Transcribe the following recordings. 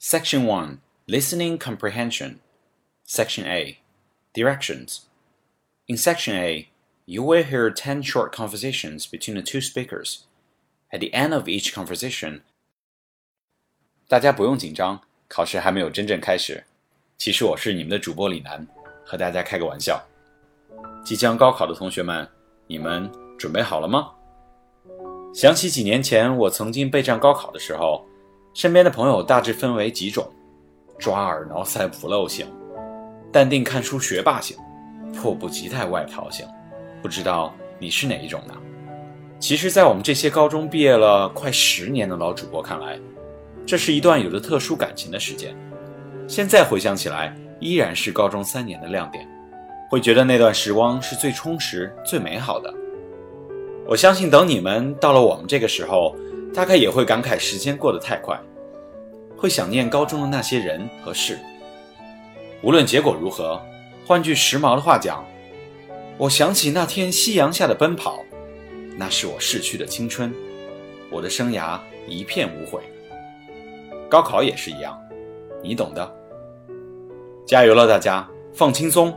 Section 1 Listening Comprehension. Section A Directions. In Section A, you will hear 10 short conversations between the two speakers. At the end of each conversation, 大家不用紧张，考试还没有真正开始。其实我是你们的主播李楠，和大家开个玩笑。即将高考的同学们，你们准备好了吗？想起几年前我曾经备战高考的时候， 身边的朋友大致分为几种：抓耳挠腮不漏型，淡定看书学霸型，迫不及待外逃型。不知道你是哪一种呢？其实，在我们这些高中毕业了快十年的老主播看来，这是一段有着特殊感情的时间。现在回想起来，依然是高中三年的亮点，会觉得那段时光是最充实、最美好的。我相信，等你们到了我们这个时候，大概也会感慨时间过得太快，会想念高中的那些人和事。无论结果如何，换句时髦的话讲，我想起那天夕阳下的奔跑，那是我逝去的青春，我的生涯一片无悔。高考也是一样，你懂的。加油了，大家，放轻松，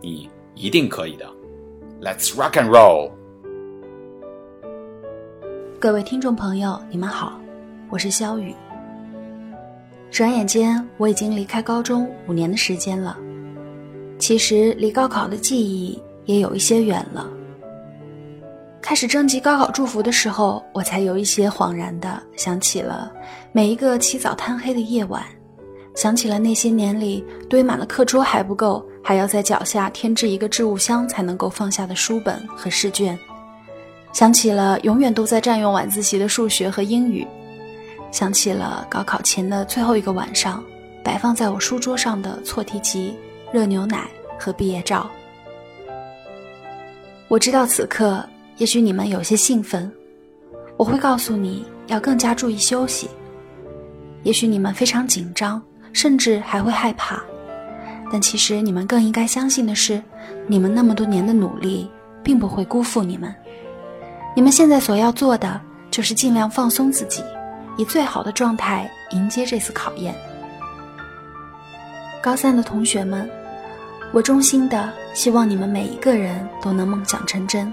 你一定可以的。Let's rock and roll！各位听众朋友，你们好，我是肖雨。转眼间，我已经离开高中五年的时间了。其实，离高考的记忆也有一些远了。开始征集高考祝福的时候，我才有一些恍然的想起了每一个起早贪黑的夜晚，想起了那些年里堆满了课桌还不够，还要在脚下添置一个置物箱才能够放下的书本和试卷。想起了永远都在占用晚自习的数学和英语，想起了高考前的最后一个晚上，摆放在我书桌上的错题集、热牛奶和毕业照。我知道此刻也许你们有些兴奋，我会告诉你要更加注意休息。也许你们非常紧张，甚至还会害怕，但其实你们更应该相信的是，你们那么多年的努力并不会辜负你们。你们现在所要做的，就是尽量放松自己，以最好的状态迎接这次考验。高三的同学们，我衷心的希望你们每一个人都能梦想成真，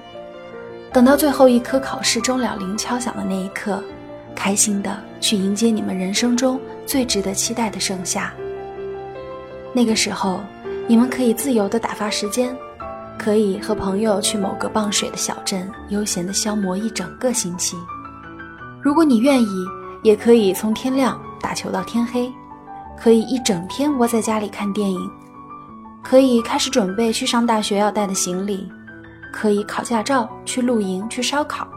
等到最后一科考试钟了铃敲响的那一刻，开心的去迎接你们人生中最值得期待的盛夏。那个时候，你们可以自由的打发时间。可以和朋友去某个傍水的小镇，悠闲的消磨一整个星期。如果你愿意，也可以从天亮打球到天黑，可以一整天窝在家里看电影，可以开始准备去上大学要带的行李，可以考驾照、去露营、去烧烤，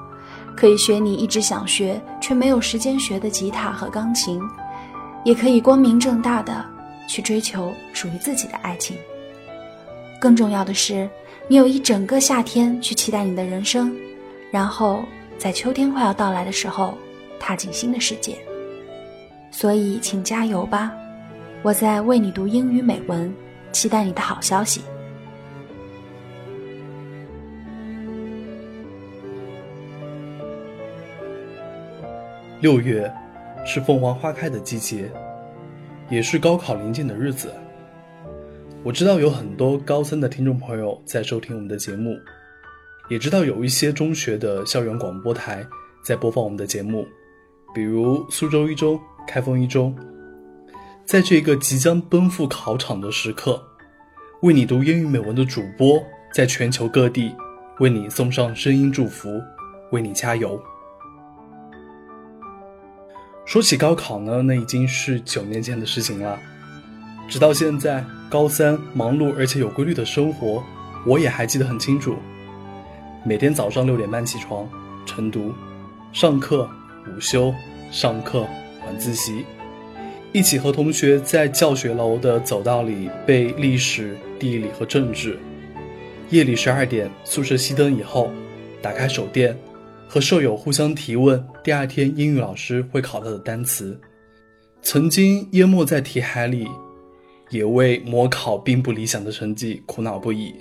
可以学你一直想学却没有时间学的吉他和钢琴，也可以光明正大的去追求属于自己的爱情。更重要的是。你有一整个夏天去期待你的人生，然后在秋天快要到来的时候，踏进新的世界。所以，请加油吧！我在为你读英语美文，期待你的好消息。六月，是凤凰花开的季节，也是高考临近的日子。我知道有很多高三的听众朋友在收听我们的节目，也知道有一些中学的校园广播台在播放我们的节目，比如苏州一中、开封一中。在这个即将奔赴考场的时刻，为你读英语美文的主播在全球各地为你送上声音祝福，为你加油。说起高考呢，那已经是九年前的事情了。直到现在，高三忙碌而且有规律的生活，我也还记得很清楚。每天早上六点半起床晨读，上课、午休、上课、晚自习，一起和同学在教学楼的走道里背历史、地理和政治。夜里十二点，宿舍熄灯以后，打开手电，和舍友互相提问第二天英语老师会考到的单词。曾经淹没在题海里。也为模考并不理想的成绩苦恼不已。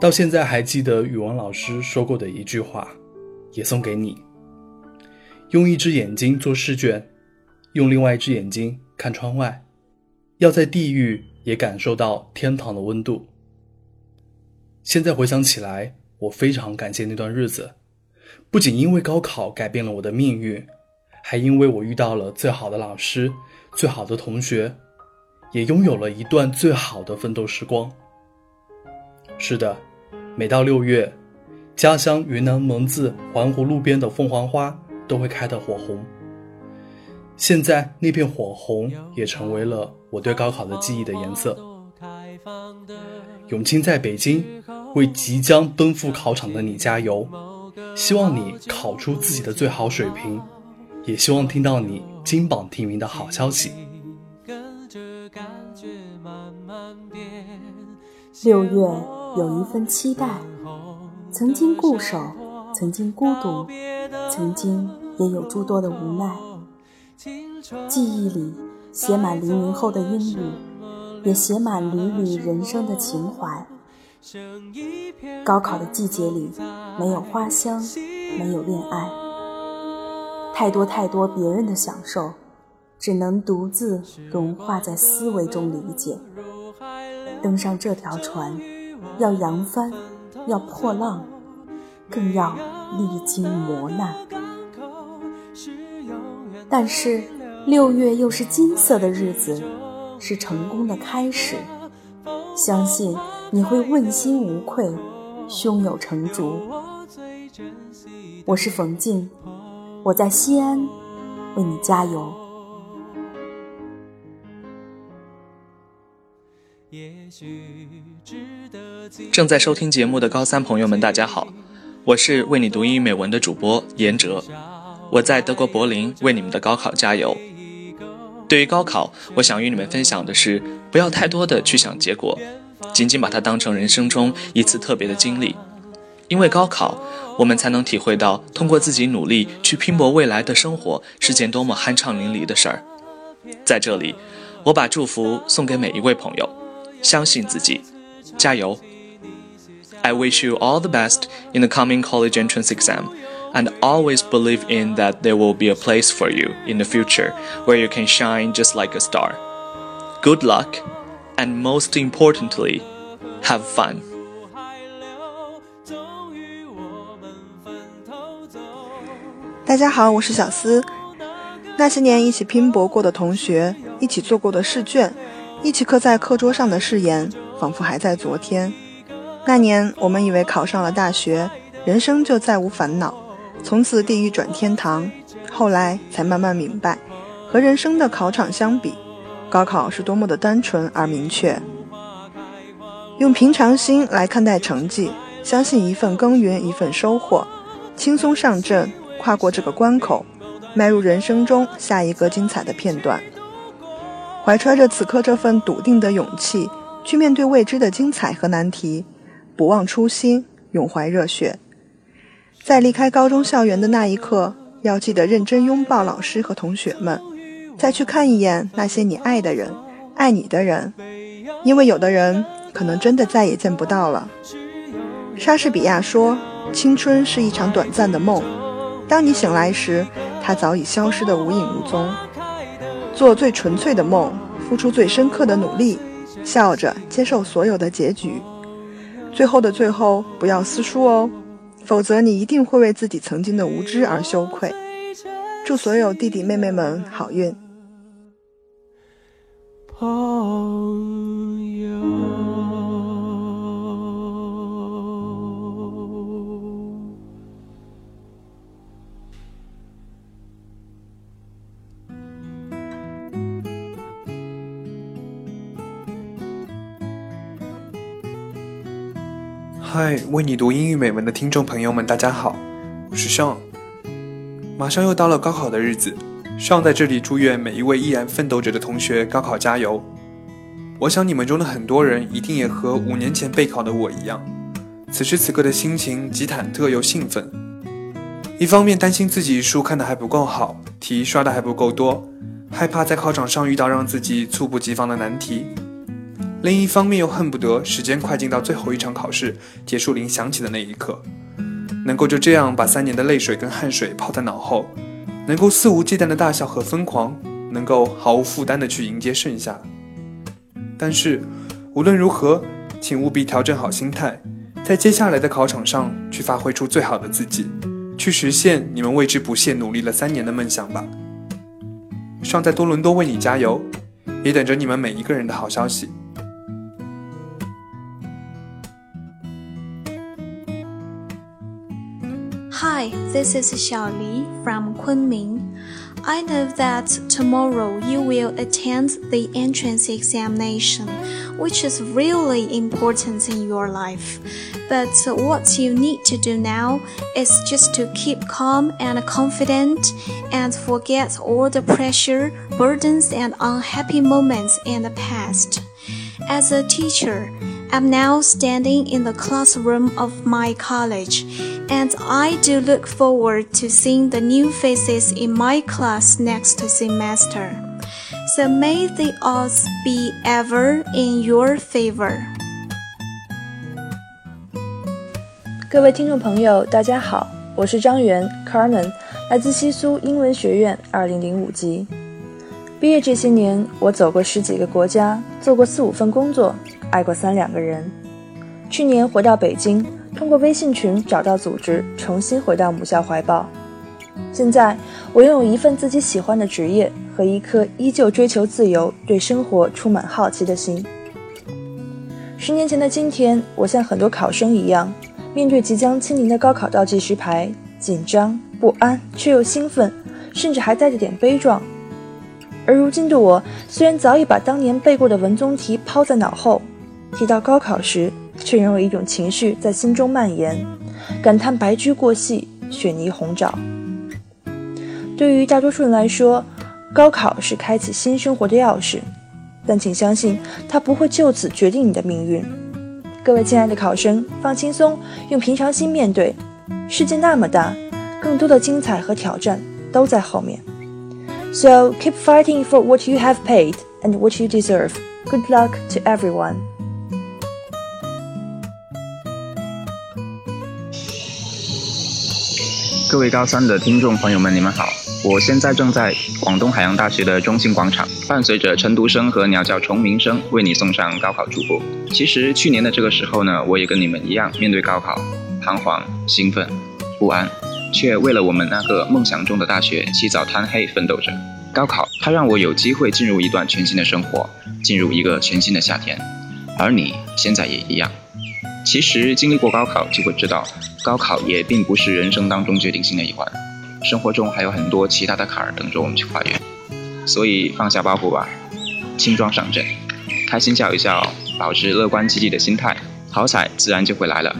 到现在还记得语文老师说过的一句话，也送给你：用一只眼睛做试卷，用另外一只眼睛看窗外，要在地狱也感受到天堂的温度。现在回想起来，我非常感谢那段日子，不仅因为高考改变了我的命运，还因为我遇到了最好的老师、最好的同学，也拥有了一段最好的奋斗时光。是的，每到六月，家乡云南蒙自环湖路边的凤凰花都会开得火红。现在那片火红也成为了我对高考的记忆的颜色。永清在北京，为即将奔赴考场的你加油！希望你考出自己的最好水平，也希望听到你金榜题名的好消息。六月有一份期待，曾经固守，曾经孤独，曾经也有诸多的无奈。记忆里写满黎明后的阴雨。也写满缕缕人生的情怀。高考的季节里，没有花香，没有恋爱，太多太多别人的享受，只能独自融化在思维中理解。登上这条船，要扬帆，要破浪，更要历经磨难。但是六月又是金色的日子。是成功的开始，相信你会问心无愧，胸有成竹。我是冯静，我在西安为你加油。正在收听节目的高三朋友们，大家好，我是为你读英语美文的主播严哲，我在德国柏林为你们的高考加油。对于高考，我想与你们分享的是，不要太多的去想结果，仅仅把它当成人生中一次特别的经历。因为高考，我们才能体会到，通过自己努力去拼搏未来的生活是件多么酣畅淋漓的事儿。在这里，我把祝福送给每一位朋友，相信自己，加油！I wish you all the best in the coming college entrance exam. and always believe in that there will be a place for you in the future where you can shine just like a star. Good luck, and most importantly, have fun. 大家好，我是小思。那些年一起拼搏过的同学，一起做过的试卷，一起刻在课桌上的誓言，仿佛还在昨天。那年，我们以为考上了大学，人生就再无烦恼。 从此地狱转天堂，后来才慢慢明白，和人生的考场相比，高考是多么的单纯而明确。用平常心来看待成绩，相信一份耕耘一份收获，轻松上阵，跨过这个关口，迈入人生中下一个精彩的片段。怀揣着此刻这份笃定的勇气，去面对未知的精彩和难题，不忘初心，永怀热血。在离开高中校园的那一刻，要记得认真拥抱老师和同学们，再去看一眼那些你爱的人、爱你的人，因为有的人可能真的再也见不到了。莎士比亚说：“青春是一场短暂的梦，当你醒来时，它早已消失得无影无踪。”做最纯粹的梦，付出最深刻的努力，笑着接受所有的结局。最后的最后，不要撕书哦。否则，你一定会为自己曾经的无知而羞愧。祝所有弟弟妹妹们好运！嗨，为你读英语美文的听众朋友们，大家好，我是 Sean。马上又到了高考的日子，Sean 在这里祝愿每一位依然奋斗着的同学高考加油。我想你们中的很多人一定也和五年前备考的我一样，此时此刻的心情既忐忑又兴奋。一方面担心自己书看的还不够好，题刷的还不够多，害怕在考场上遇到让自己猝不及防的难题。另一方面又恨不得时间快进到最后一场考试结束铃响起的那一刻，能够就这样把三年的泪水跟汗水抛在脑后，能够肆无忌惮的大笑和疯狂，能够毫无负担地去迎接盛夏。但是，无论如何，请务必调整好心态，在接下来的考场上去发挥出最好的自己，去实现你们为之不懈努力了三年的梦想吧。尚在多伦多为你加油，也等着你们每一个人的好消息。Hi, this is Xiaoli from Kunming. I know that tomorrow you will attend the entrance examination, which is really important in your life. But what you need to do now is just to keep calm and confident and forget all the pressure, burdens, and unhappy moments in the past. As a teacher, I'm now standing in the classroom of my college, and I do look forward to seeing the new faces in my class next semester. So may the odds be ever in your favor. 各位听众朋友，大家好，我是张元 Carmen，来自西苏英文学院2005级。毕业这些年，我走过十几个国家，做过四五份工作， 爱过三两个人。去年回到北京，通过微信群找到组织，重新回到母校怀抱。现在，我拥有一份自己喜欢的职业和一颗依旧追求自由、对生活充满好奇的心。十年前的今天，我像很多考生一样，面对即将亲临的高考倒计时牌，紧张、不安，却又兴奋，甚至还带着点悲壮。而如今的我，虽然早已把当年背过的文综题抛在脑后，提到高考时，却仍有一种情绪在心中蔓延，感叹白驹过隙，雪泥红爪。对于大多数人来说，高考是开启新生活的钥匙，但请相信，它不会就此决定你的命运。各位亲爱的考生，放轻松，用平常心面对。世界那么大，更多的精彩和挑战都在后面。So keep fighting for what you have paid and what you deserve. Good luck to everyone. 各位高三的听众朋友们，你们好！我现在正在广东海洋大学的中心广场，伴随着晨读声和鸟叫虫鸣声，为你送上高考祝福。其实去年的这个时候呢，我也跟你们一样，面对高考，彷徨、兴奋、不安，却为了我们那个梦想中的大学起早贪黑奋斗着。高考，它让我有机会进入一段全新的生活，进入一个全新的夏天。而你现在也一样。其实经历过高考，就会知道。高考也并不是人生当中决定性的一环，生活中还有很多其他的坎儿等着我们去跨越，所以放下包袱吧，轻装上阵，开心笑一笑，保持乐观积极的心态，好彩自然就会来了。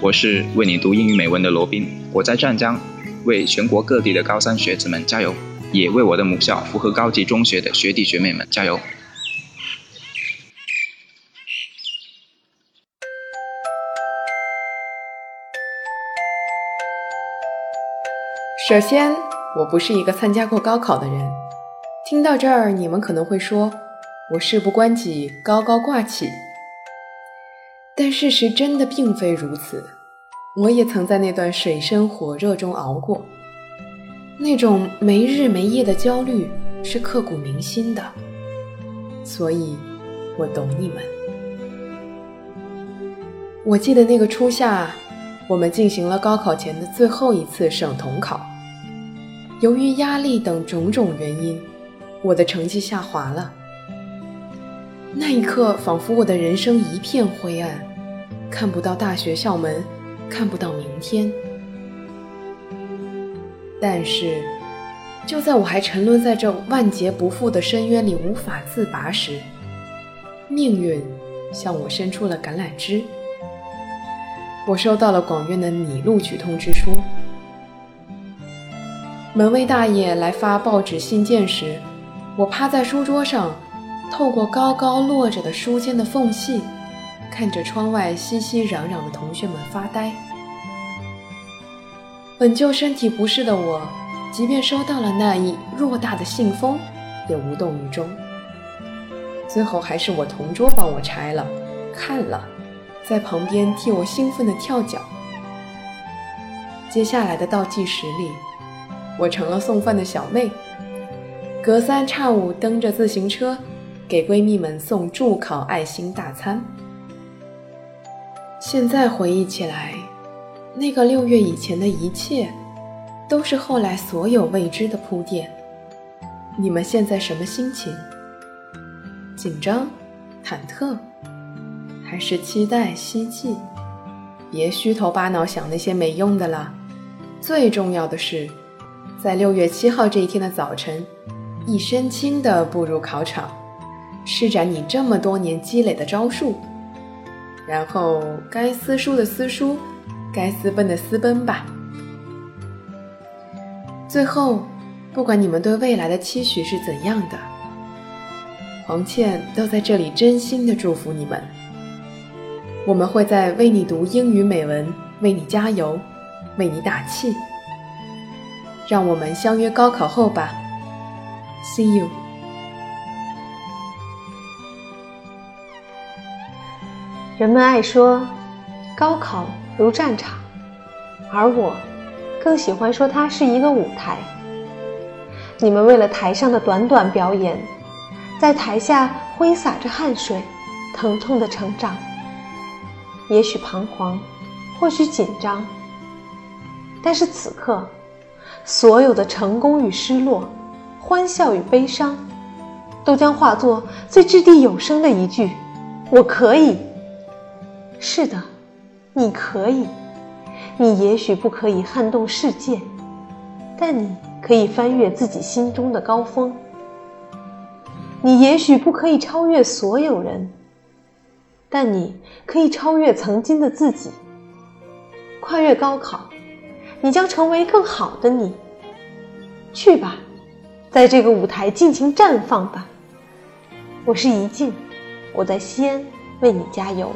我是为你读英语美文的罗宾，我在湛江为全国各地的高三学子们加油，也为我的母校符合高级中学的学弟学妹们加油。首先，我不是一个参加过高考的人。听到这儿，你们可能会说，我事不关己，高高挂起。但事实真的并非如此。我也曾在那段水深火热中熬过，那种没日没夜的焦虑是刻骨铭心的。所以，我懂你们。我记得那个初夏，我们进行了高考前的最后一次省统考。由于压力等种种原因，我的成绩下滑了。那一刻，仿佛我的人生一片灰暗，看不到大学校门，看不到明天。但是，就在我还沉沦在这万劫不复的深渊里无法自拔时，命运向我伸出了橄榄枝。我收到了广院的拟录取通知书。门卫大爷来发报纸信件时，我趴在书桌上，透过高高落着的书签的缝隙，看着窗外熙熙攘攘的同学们发呆。本就身体不适的我，即便收到了那一偌大的信封，也无动于衷。最后还是我同桌帮我拆了，看了，在旁边替我兴奋地跳脚。接下来的倒计时里。我成了送饭的小妹，隔三差五蹬着自行车，给闺蜜们送助考爱心大餐。现在回忆起来，那个六月以前的一切，都是后来所有未知的铺垫。你们现在什么心情？紧张、忐忑，还是期待、希冀？别虚头巴脑想那些没用的了。最重要的是，在六月七号这一天的早晨，一身轻的步入考场，施展你这么多年积累的招数，然后该撕书的撕书，该私奔的私奔吧。最后。不管你们对未来的期许是怎样的，黄倩都在这里真心的祝福你们。我们会在为你读英语美文，为你加油，为你打气。让我们相约高考后吧，See you。人们爱说，高考如战场，而我更喜欢说它是一个舞台。你们为了台上的短短表演，在台下挥洒着汗水，疼痛的成长。也许彷徨，或许紧张，但是此刻，所有的成功与失落，欢笑与悲伤，都将化作最掷地有声的一句：“我可以。”是的，你可以。你也许不可以撼动世界，但你。可以翻越自己心中的高峰。你也许不可以超越所有人，但你可以超越曾经的自己。跨越高考，你将成为更好的你。去吧，在这个舞台尽情绽放吧。我是怡静，我在西安为你加油。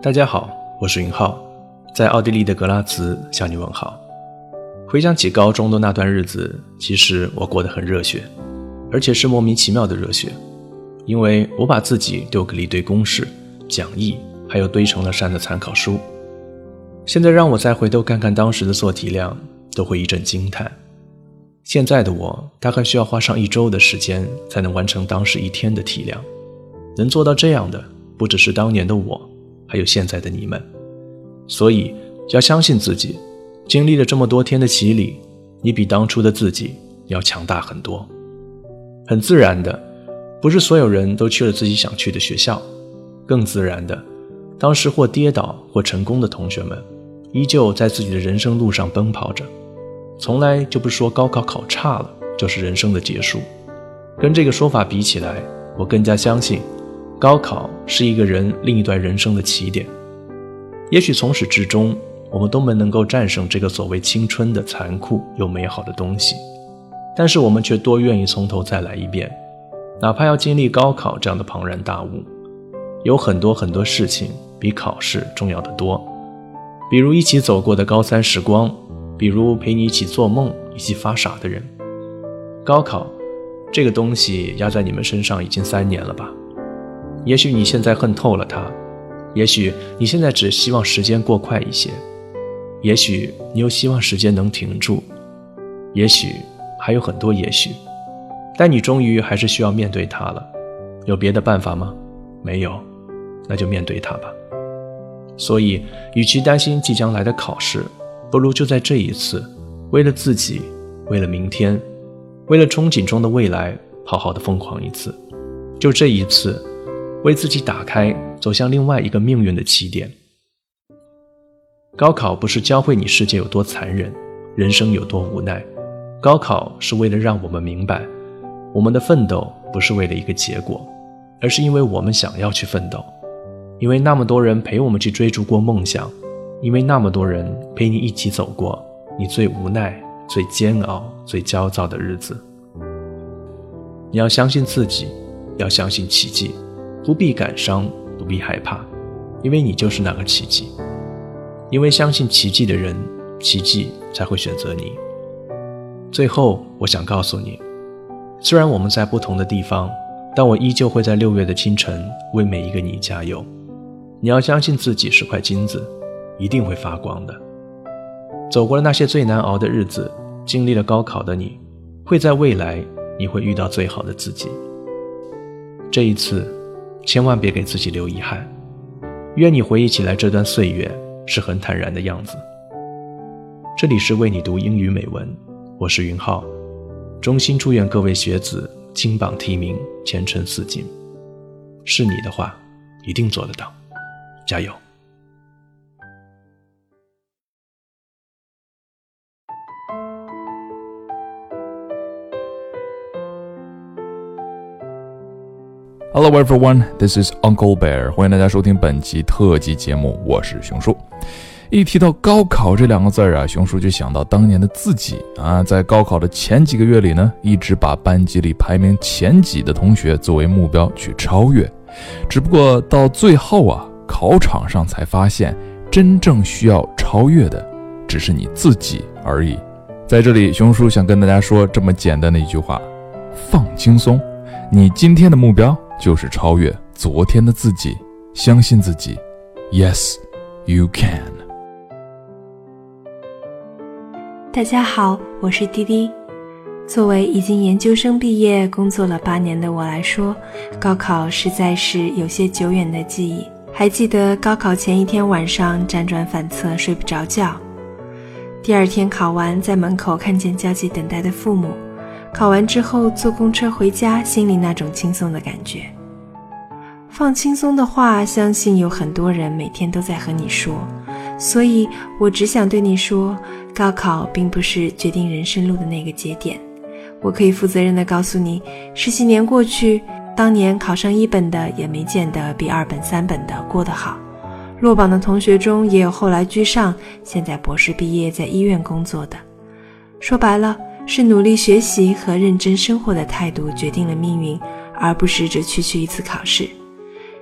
大家好，我是云浩，在奥地利的格拉茨向你问好。回想起高中的那段日子，其实我过得很热血，而且是莫名其妙的热血，因为我把自己丢给了一堆公式、讲义，还有堆成了山的参考书。现在让我再回头看看当时的做题量，都会一阵惊叹。现在的我大概需要花上一周的时间才能完成当时一天的题量。能做到这样的，不只是当年的我。还有现在的你们，所以要相信自己。经历了这么多天的洗礼，你比当初的自己要强大很多。很自然的，不是所有人都去了自己想去的学校。更自然的，当时或跌倒或成功的同学们，依旧在自己的人生路上奔跑着。从来就不说高考考差了就是人生的结束。跟这个说法比起来，我更加相信。高考是一个人另一段人生的起点，也许从始至终，我们都没能够战胜这个所谓青春的残酷又美好的东西，但是我们却多愿意从头再来一遍，哪怕要经历高考这样的庞然大物。有很多很多事情比考试重要的多，比如一起走过的高三时光，比如陪你一起做梦、一起发傻的人。高考这个东西压在你们身上已经三年了吧？也许你现在恨透了它，也许你现在只希望时间过快一些，也许你又希望时间能停住，也许还有很多也许，但你终于还是需要面对它了。有别的办法吗？没有，那就面对它吧。所以，与其担心即将来的考试，不如就在这一次，为了自己，为了明天，为了憧憬中的未来，好好的疯狂一次。就这一次。为自己打开走向另外一个命运的起点。高考不是教会你世界有多残忍，人生有多无奈。高考是为了让我们明白，我们的奋斗不是为了一个结果，而是因为我们想要去奋斗，因为那么多人陪我们去追逐过梦想，因为那么多人陪你一起走过你最无奈、最煎熬、最焦躁的日子。你要相信自己，要相信奇迹。不必感伤，不必害怕，因为你就是那个奇迹。因为相信奇迹的人，奇迹才会选择你。最后，我想告诉你，虽然我们在不同的地方，但我依旧会在六月的清晨为每一个你加油。你要相信自己是块金子，一定会发光的。走过了那些最难熬的日子，经历了高考的你，会在未来你会遇到最好的自己。这一次，千万别给自己留遗憾。愿你回忆起来这段岁月是很坦然的样子。这里是为你读英语美文，我是云浩，衷心祝愿各位学子金榜题名，前程似锦。是你的话，一定做得到，加油！Hello everyone, this is Uncle Bear。欢迎大家收听本期特辑节目，我是熊叔。一提到高考这两个字儿啊，熊叔就想到当年的自己啊，在高考的前几个月里呢，一直把班级里排名前几的同学作为目标去超越。只不过到最后啊，考场上才发现，真正需要超越的只是你自己而已。在这里，熊叔想跟大家说这么简单的一句话：放轻松，你今天的目标。就是超越昨天的自己，相信自己。Yes, you can。大家好，我是滴滴。作为已经研究生毕业、工作了八年的我来说，高考实在是有些久远的记忆。还记得高考前一天晚上辗转反侧睡不着觉，第二天考完在门口看见焦急等待的父母。考完之后坐公车回家，心里那种轻松的感觉。放轻松的话，相信有很多人每天都在和你说。所以我只想对你说，高考并不是决定人生路的那个节点。我可以负责任的告诉你，十几年过去，当年考上一本的也没见得比二本、三本的过得好。落榜的同学中也有后来居上，现在博士毕业在医院工作的。说白了。是努力学习和认真生活的态度决定了命运，而不是只区区一次考试。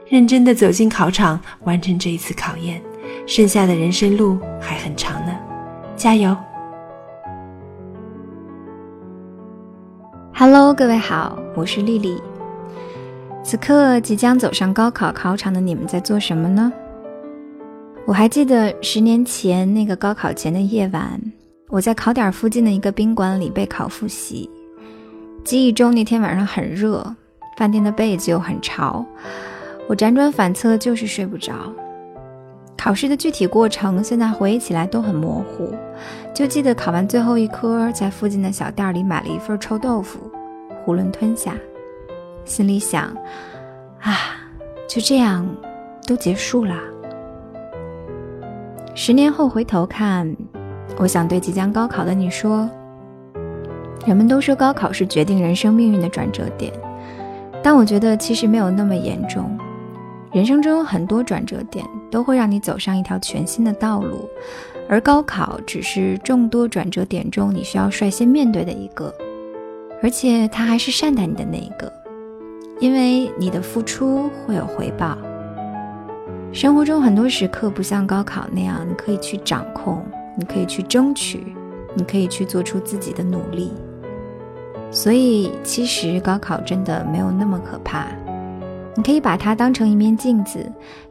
认真的走进考场，完成这一次考验，剩下的人生路还很长呢，加油！Hello，各位好，我是丽丽。此刻即将走上高考考场的你们在做什么呢？我还记得十年前那个高考前的夜晚。我在考点附近的一个宾馆里备考复习，记忆中那天晚上很热，饭店的被子又很潮，我辗转反侧就是睡不着。考试的具体过程现在回忆起来都很模糊，就记得考完最后一科，在附近的小店里买了一份臭豆腐，囫囵吞下，心里想：啊，就这样都结束了。十年后回头看。我想对即将高考的你说：人们都说高考是决定人生命运的转折点，但我觉得其实没有那么严重。人生中有很多转折点都会让你走上一条全新的道路，而高考只是众多转折点中你需要率先面对的一个，而且它还是善待你的那一个，因为你的付出会有回报。生活中很多时刻不像高考那样，你可以去掌控。你可以去争取，你可以去做出自己的努力，所以其实高考真的没有那么可怕。你可以把它当成一面镜子，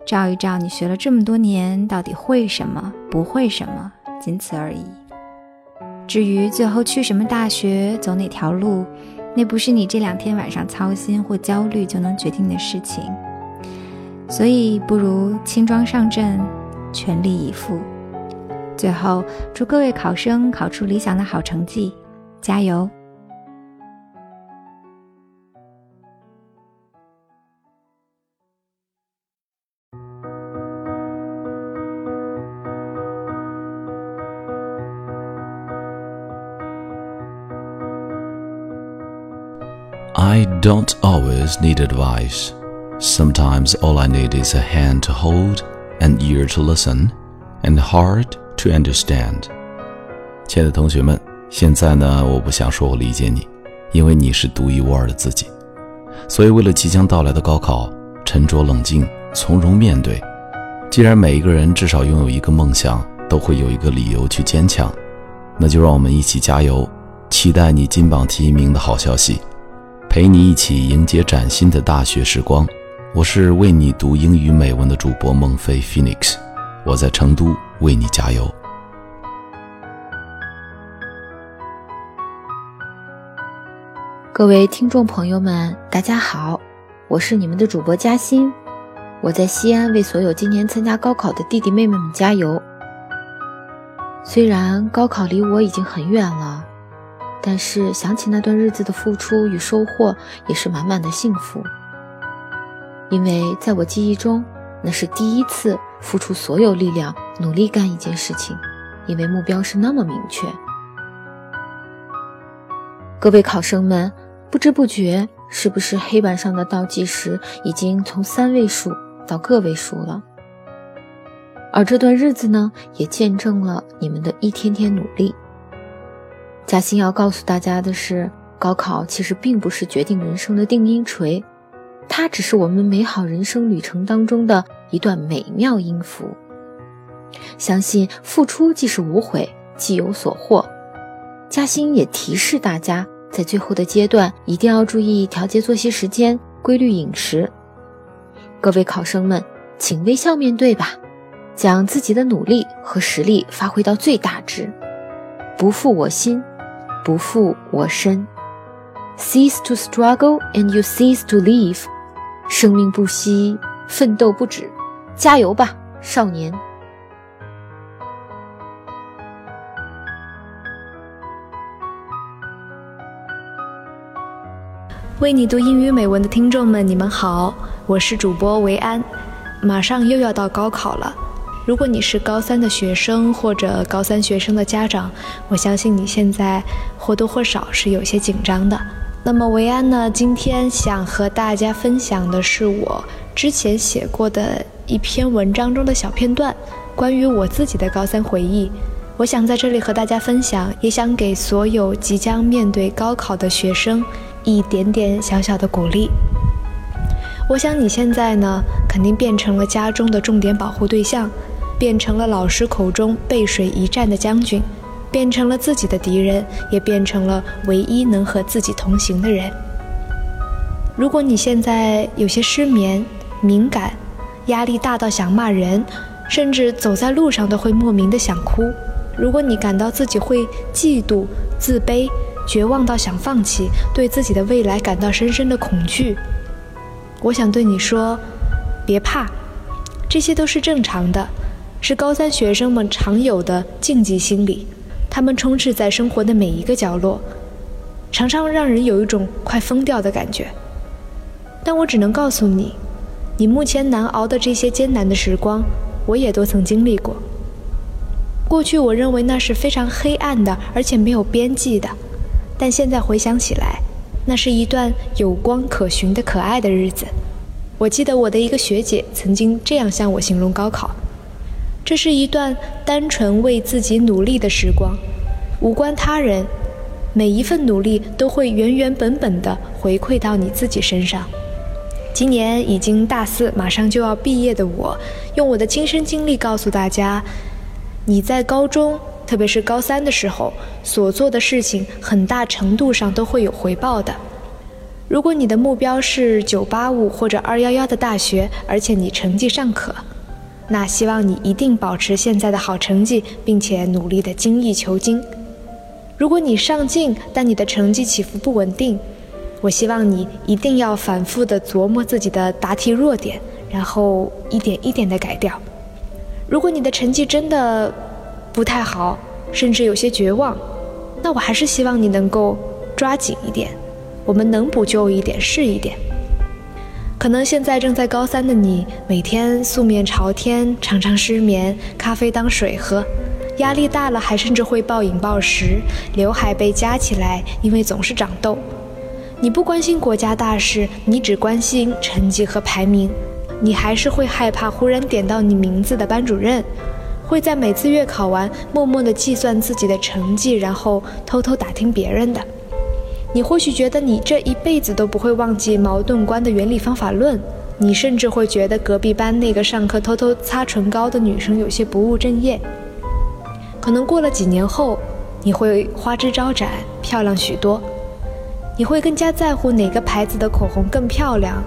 照一照你学了这么多年到底会什么，不会什么，仅此而已。至于最后去什么大学，走哪条路，那不是你这两天晚上操心或焦虑就能决定的事情。所以不如轻装上阵，全力以赴。最后，祝各位考生考出理想的好成绩，加油！I don't always need advice. Sometimes all I need is a hand to hold, an ear to listen, and a heart To understand，亲爱的同学们，现在呢，我不想说我理解你，因为你是独一无二的自己。所以，为了即将到来的高考，沉着冷静，从容面对。既然每一个人至少拥有一个梦想，都会有一个理由去坚强，那就让我们一起加油，期待你金榜题名的好消息。陪你一起迎接崭新的大学时光。我是为你读英语美文的主播孟非 Phoenix，我在成都为你加油。各位听众朋友们，大家好，我是你们的主播嘉欣，我在西安为所有今年参加高考的弟弟妹妹们加油。虽然高考离我已经很远了，但是想起那段日子的付出与收获，也是满满的幸福。因为在我记忆中，那是第一次付出所有力量努力干一件事情，因为目标是那么明确。各位考生们。不知不觉，是不是黑板上的倒计时已经从三位数到个位数了？而这段日子呢，也见证了你们的一天天努力。嘉欣要告诉大家的是，高考其实并不是决定人生的定音锤，它只是我们美好人生旅程当中的一段美妙音符。相信付出即是无悔，既有所获。嘉欣也提示大家。在最后的阶段，一定要注意调节作息时间、规律饮食。各位考生们，请微笑面对吧，将自己的努力和实力发挥到最大值，不负我心，不负我身。Cease to struggle and you cease to live。生命不息，奋斗不止，加油吧，少年！为你读英语美文的听众们，你们好，我是主播维安。马上又要到高考了，如果你是高三的学生或者高三学生的家长，我相信你现在或多或少是有些紧张的。那么维安呢，今天想和大家分享的是我之前写过的一篇文章中的小片段，关于我自己的高三回忆。我想在这里和大家分享，也想给所有即将面对高考的学生。一点点小小的鼓励。我想你现在呢，肯定变成了家中的重点保护对象，变成了老师口中背水一战的将军，变成了自己的敌人，也变成了唯一能和自己同行的人。如果你现在有些失眠、敏感、压力大到想骂人，甚至走在路上都会莫名的想哭；如果你感到自己会嫉妒、自卑，绝望到想放弃，对自己的未来感到深深的恐惧。我想对你说，别怕，这些都是正常的，是高三学生们常有的禁忌心理。他们充斥在生活的每一个角落，常常让人有一种快疯掉的感觉。但我只能告诉你，你目前难熬的这些艰难的时光，我也都曾经历过。过去我认为那是非常黑暗的，而且没有边际的。但现在回想起来，那是一段有光可循的可爱的日子。我记得我的一个学姐曾经这样向我形容高考：这是一段单纯为自己努力的时光，无关他人，每一份努力都会原原本本的回馈到你自己身上。今年已经大四，马上就要毕业的我，用我的亲身经历告诉大家：你在高中。特别是高三的时候，所做的事情很大程度上都会有回报的。如果你的目标是985或者211的大学，而且你成绩尚可，那希望你一定保持现在的好成绩，并且努力的精益求精。如果你上进，但你的成绩起伏不稳定，我希望你一定要反复的琢磨自己的答题弱点，然后一点一点的改掉。如果你的成绩真的，不太好，甚至有些绝望，那我还是希望你能够抓紧一点，我们能补救一点是一点。可能现在正在高三的你，每天素面朝天，常常失眠，咖啡当水喝，压力大了还甚至会暴饮暴食，刘海被夹起来，因为总是长痘。你不关心国家大事，你只关心成绩和排名，你还是会害怕忽然点到你名字的班主任。会在每次月考完，默默地计算自己的成绩，然后偷偷打听别人的。你或许觉得你这一辈子都不会忘记矛盾观的原理方法论，你甚至会觉得隔壁班那个上课偷偷擦唇膏的女生有些不务正业。可能过了几年后，你会花枝招展，漂亮许多。你会更加在乎哪个牌子的口红更漂亮。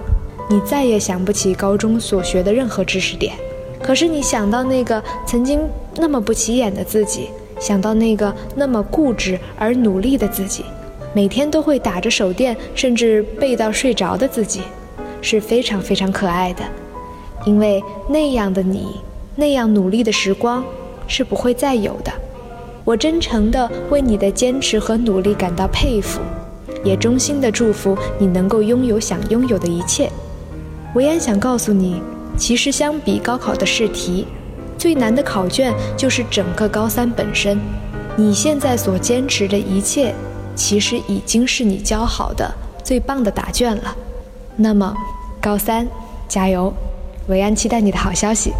你再也想不起高中所学的任何知识点，可是你想到那个曾经那么不起眼的自己，想到那个那么固执而努力的自己，每天都会打着手电，甚至背到睡着的自己，是非常非常可爱的。因为那样的你，那样努力的时光，是不会再有的。我真诚地为你的坚持和努力感到佩服，也衷心地祝福你能够拥有想拥有的一切。维安想告诉你，其实相比高考的试题，最难的考卷就是整个高三本身。你现在所坚持的一切，其实已经是你教好的最棒的答卷了。那么，高三，加油！维安期待你的好消息。